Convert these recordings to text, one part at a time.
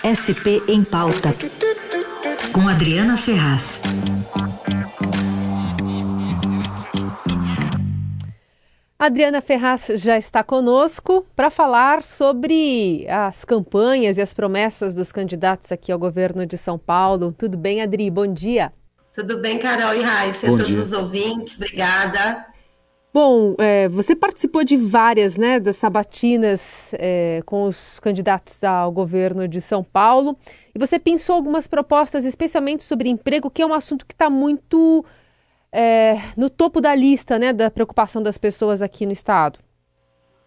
SP em Pauta, com Adriana Ferraz. Adriana Ferraz já está conosco para falar sobre as campanhas e as promessas dos candidatos aqui ao governo de São Paulo. Tudo bem, Adri? Bom dia. Tudo bem, Carol e Raíssa, e todos dia. os ouvintes, obrigada. Bom, é, você participou de várias né, das sabatinas é, com os candidatos ao governo de São Paulo e você pensou algumas propostas, especialmente sobre emprego, que é um assunto que está muito é, no topo da lista né, da preocupação das pessoas aqui no Estado.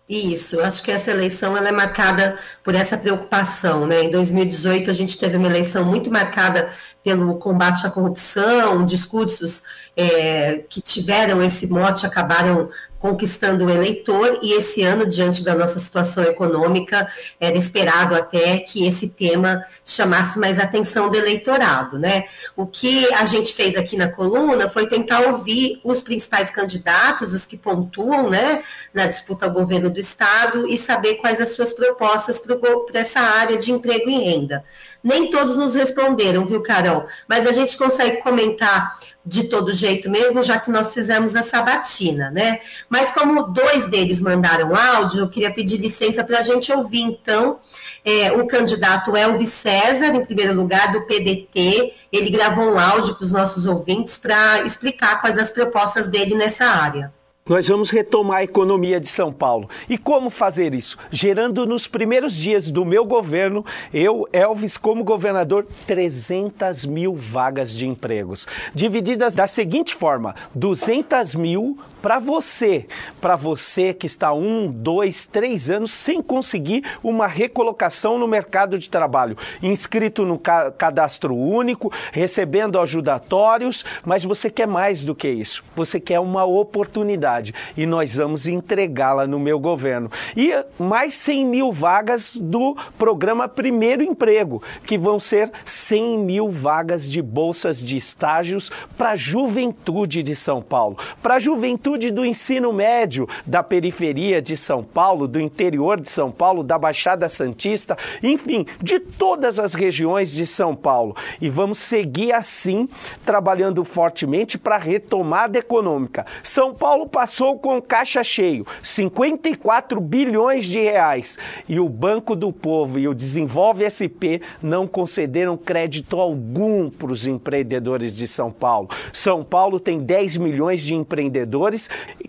Isso, acho que essa eleição ela é marcada por essa preocupação. Né? Em 2018, a gente teve uma eleição muito marcada pelo combate à corrupção, discursos é, que tiveram esse mote acabaram conquistando o eleitor, e esse ano, diante da nossa situação econômica, era esperado até que esse tema chamasse mais atenção do eleitorado, né? O que a gente fez aqui na coluna foi tentar ouvir os principais candidatos, os que pontuam, né, na disputa ao governo do Estado, e saber quais as suas propostas para essa área de emprego e renda. Nem todos nos responderam, viu, Carol? Mas a gente consegue comentar de todo jeito mesmo, já que nós fizemos a sabatina, né? Mas como dois deles mandaram áudio, eu queria pedir licença para a gente ouvir, então, é, o candidato Elvis César, em primeiro lugar, do PDT. Ele gravou um áudio para os nossos ouvintes para explicar quais as propostas dele nessa área. Nós vamos retomar a economia de São Paulo. E como fazer isso? Gerando nos primeiros dias do meu governo, eu, Elvis, como governador, 300 mil vagas de empregos. Divididas da seguinte forma: 200 mil para você, para você que está um, dois, três anos sem conseguir uma recolocação no mercado de trabalho, inscrito no cadastro único, recebendo ajudatórios, mas você quer mais do que isso. Você quer uma oportunidade e nós vamos entregá-la no meu governo. E mais 100 mil vagas do programa Primeiro Emprego, que vão ser 100 mil vagas de bolsas de estágios para a juventude de São Paulo, para a juventude do ensino médio da periferia de São Paulo, do interior de São Paulo, da Baixada Santista, enfim, de todas as regiões de São Paulo. E vamos seguir assim, trabalhando fortemente para a retomada econômica. São Paulo passou com caixa cheio, 54 bilhões de reais, e o Banco do Povo e o Desenvolve SP não concederam crédito algum para os empreendedores de São Paulo. São Paulo tem 10 milhões de empreendedores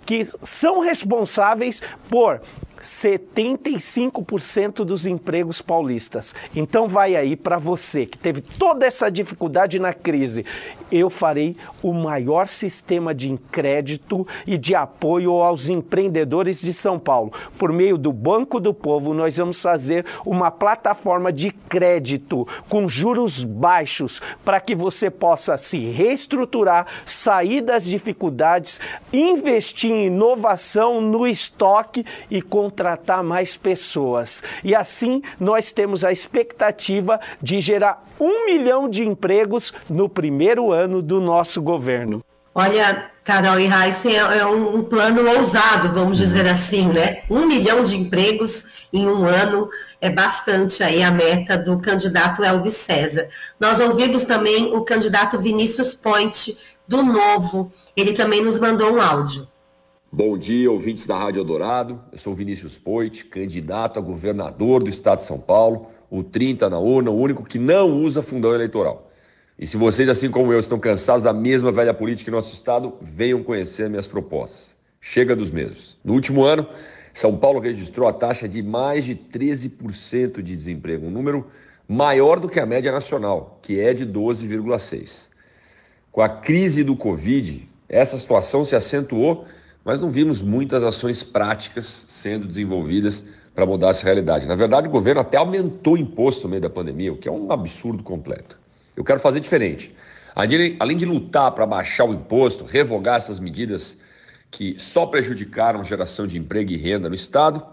que são responsáveis por 75% dos empregos paulistas. Então vai aí para você que teve toda essa dificuldade na crise. Eu farei o maior sistema de crédito e de apoio aos empreendedores de São Paulo. Por meio do Banco do Povo, nós vamos fazer uma plataforma de crédito com juros baixos para que você possa se reestruturar, sair das dificuldades, investir em inovação no estoque e com contratar mais pessoas. E assim nós temos a expectativa de gerar um milhão de empregos no primeiro ano do nosso governo. Olha, Carol e Raíssa, é, é um, plano ousado, vamos dizer assim, né? Um milhão de empregos em um ano é bastante aí a meta do candidato Elvis César. Nós ouvimos também o candidato Vinícius Point, do Novo. Ele também nos mandou um áudio. Bom dia, ouvintes da Rádio Eldorado. Eu sou Vinícius Poit, candidato a governador do estado de São Paulo, o 30 na urna, o único que não usa fundão eleitoral. E se vocês, assim como eu, estão cansados da mesma velha política em nosso estado, venham conhecer minhas propostas. Chega dos mesmos. No último ano, São Paulo registrou a taxa de mais de 13% de desemprego, um número maior do que a média nacional, que é de 12,6%. Com a crise do Covid, essa situação se acentuou mas não vimos muitas ações práticas sendo desenvolvidas para mudar essa realidade. Na verdade, o governo até aumentou o imposto no meio da pandemia, o que é um absurdo completo. Eu quero fazer diferente. Além de lutar para baixar o imposto, revogar essas medidas que só prejudicaram a geração de emprego e renda no Estado,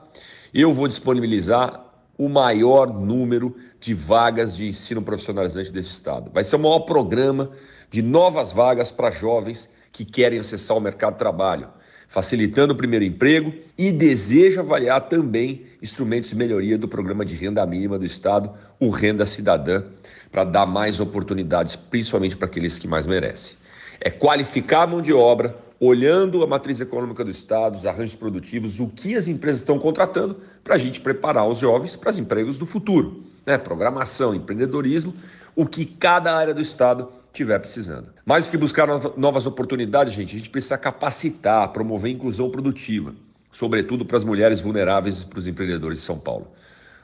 eu vou disponibilizar o maior número de vagas de ensino profissionalizante desse Estado. Vai ser o maior programa de novas vagas para jovens que querem acessar o mercado de trabalho facilitando o primeiro emprego e deseja avaliar também instrumentos de melhoria do programa de renda mínima do Estado, o Renda Cidadã, para dar mais oportunidades, principalmente para aqueles que mais merecem. É qualificar a mão de obra, olhando a matriz econômica do Estado, os arranjos produtivos, o que as empresas estão contratando, para a gente preparar os jovens para os empregos do futuro. Né? Programação, empreendedorismo, o que cada área do Estado estiver precisando. Mais do que buscar novas oportunidades, gente, a gente precisa capacitar, promover inclusão produtiva, sobretudo para as mulheres vulneráveis e para os empreendedores de São Paulo.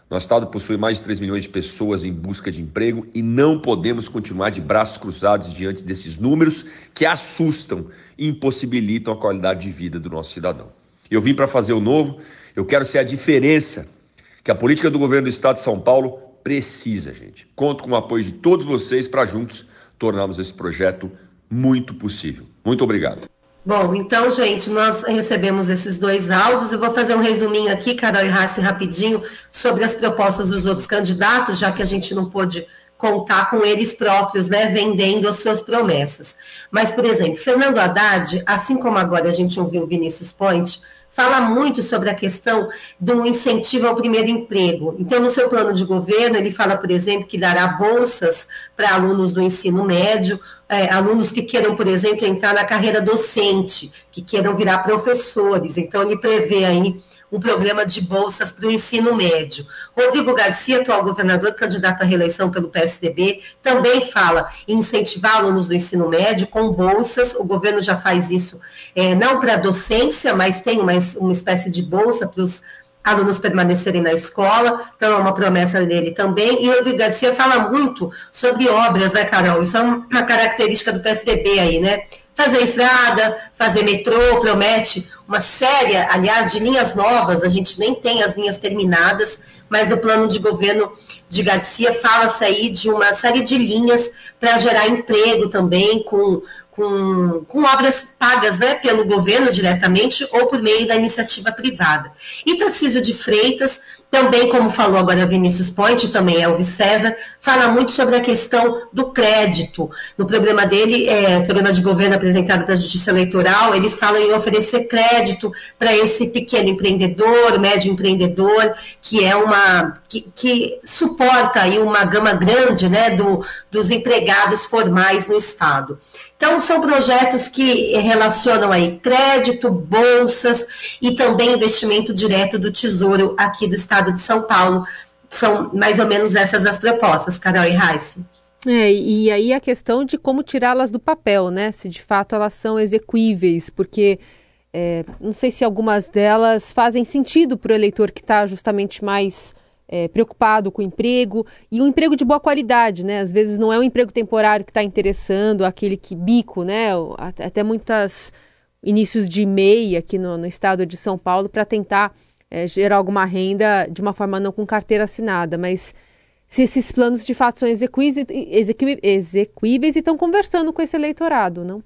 Nosso estado possui mais de 3 milhões de pessoas em busca de emprego e não podemos continuar de braços cruzados diante desses números que assustam e impossibilitam a qualidade de vida do nosso cidadão. Eu vim para fazer o novo, eu quero ser a diferença que a política do governo do estado de São Paulo precisa, gente. Conto com o apoio de todos vocês para juntos tornarmos esse projeto muito possível. Muito obrigado. Bom, então, gente, nós recebemos esses dois áudios. Eu vou fazer um resuminho aqui, Carol e Rassi, rapidinho, sobre as propostas dos outros candidatos, já que a gente não pôde contar com eles próprios, né, vendendo as suas promessas. Mas, por exemplo, Fernando Haddad, assim como agora a gente ouviu o Vinícius Ponte, fala muito sobre a questão do incentivo ao primeiro emprego. Então, no seu plano de governo, ele fala, por exemplo, que dará bolsas para alunos do ensino médio, é, alunos que queiram, por exemplo, entrar na carreira docente, que queiram virar professores. Então, ele prevê aí um programa de bolsas para o ensino médio. Rodrigo Garcia, atual governador, candidato à reeleição pelo PSDB, também fala em incentivar alunos do ensino médio com bolsas. O governo já faz isso, é, não para docência, mas tem uma, uma espécie de bolsa para os alunos permanecerem na escola, então é uma promessa dele também. E o Rodrigo Garcia fala muito sobre obras, né, Carol? Isso é uma característica do PSDB aí, né? Fazer estrada, fazer metrô, promete uma série, aliás, de linhas novas, a gente nem tem as linhas terminadas, mas no plano de governo de Garcia fala-se aí de uma série de linhas para gerar emprego também, com, com, com, obras pagas né, pelo governo diretamente ou por meio da iniciativa privada. E Tarcísio de Freitas também, como falou agora Vinícius Point, também Elvis César, fala muito sobre a questão do crédito. No programa dele, é, programa de governo apresentado para a Justiça Eleitoral, eles falam em oferecer crédito para esse pequeno empreendedor, médio empreendedor, que é uma que, que suporta aí uma gama grande né, do, dos empregados formais no Estado. Então, são projetos que relacionam aí crédito, bolsas e também investimento direto do Tesouro aqui do Estado de São Paulo. São mais ou menos essas as propostas, Carol e Raíssa. É, e aí a questão de como tirá-las do papel, né? Se de fato elas são execuíveis, porque é, não sei se algumas delas fazem sentido para o eleitor que está justamente mais é, preocupado com o emprego e um emprego de boa qualidade, né? Às vezes não é um emprego temporário que está interessando, aquele que bico, né? Até muitas inícios de MEI aqui no, no estado de São Paulo para tentar é, gerar alguma renda de uma forma não com carteira assinada, mas se esses planos de fato são execuíveis, e estão conversando com esse eleitorado, não?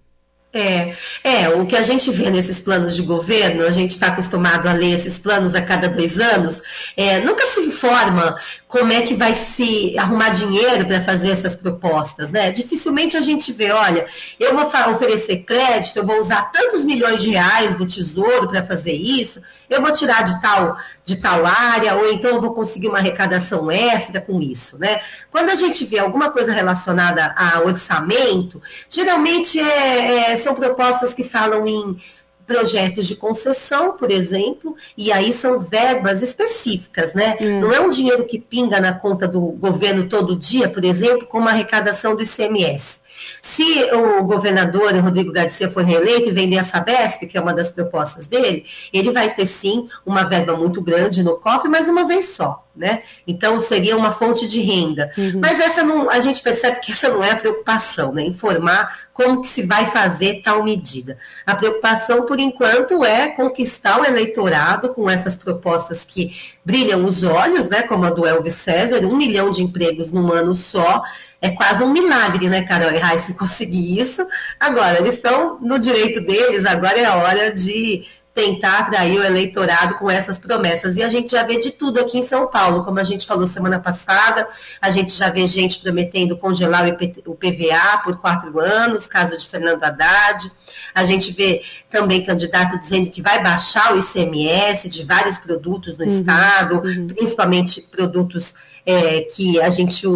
É, é, o que a gente vê nesses planos de governo, a gente está acostumado a ler esses planos a cada dois anos, é, nunca se informa como é que vai se arrumar dinheiro para fazer essas propostas, né? Dificilmente a gente vê, olha, eu vou oferecer crédito, eu vou usar tantos milhões de reais do tesouro para fazer isso, eu vou tirar de tal, de tal área, ou então eu vou conseguir uma arrecadação extra com isso, né? Quando a gente vê alguma coisa relacionada a orçamento, geralmente é, é, são propostas que falam em projetos de concessão, por exemplo, e aí são verbas específicas, né? Hum. Não é um dinheiro que pinga na conta do governo todo dia, por exemplo, como a arrecadação do ICMS. Se o governador Rodrigo Garcia for reeleito e vender a Sabesp, que é uma das propostas dele, ele vai ter sim uma verba muito grande no cofre, mas uma vez só, né? Então seria uma fonte de renda. Uhum. Mas essa não, a gente percebe que essa não é a preocupação, né? Informar como que se vai fazer tal medida. A preocupação, por enquanto, é conquistar o eleitorado com essas propostas que brilham os olhos, né? Como a do Elvis César, um milhão de empregos num ano só é quase um milagre, né, Carol e Raíssa, conseguir isso. Agora, eles estão no direito deles, agora é a hora de tentar atrair o eleitorado com essas promessas. E a gente já vê de tudo aqui em São Paulo, como a gente falou semana passada, a gente já vê gente prometendo congelar o PVA por quatro anos, caso de Fernando Haddad. A gente vê também candidato dizendo que vai baixar o ICMS de vários produtos no uhum, estado, uhum. principalmente produtos é, que a gente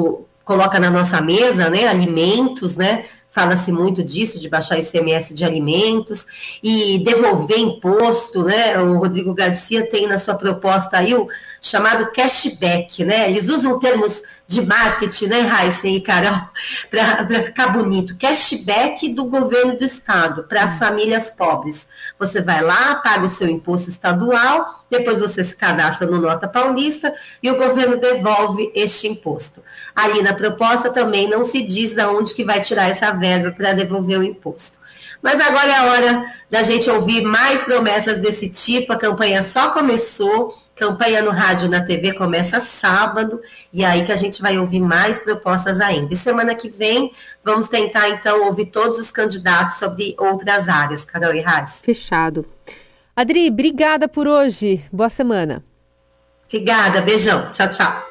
coloca na nossa mesa, né, alimentos, né, fala-se muito disso, de baixar ICMS de alimentos e devolver imposto, né? O Rodrigo Garcia tem na sua proposta aí o chamado cashback, né? Eles usam termos de marketing, né, Raíssa e Carol, para ficar bonito. Cashback do governo do estado para as famílias pobres. Você vai lá, paga o seu imposto estadual, depois você se cadastra no Nota Paulista e o governo devolve este imposto. Ali na proposta também não se diz de onde que vai tirar essa verba para devolver o imposto. Mas agora é a hora da gente ouvir mais promessas desse tipo. A campanha só começou Campanha no rádio e na TV começa sábado, e aí que a gente vai ouvir mais propostas ainda. E semana que vem, vamos tentar, então, ouvir todos os candidatos sobre outras áreas. Carol e Reis. Fechado. Adri, obrigada por hoje. Boa semana. Obrigada, beijão. Tchau, tchau.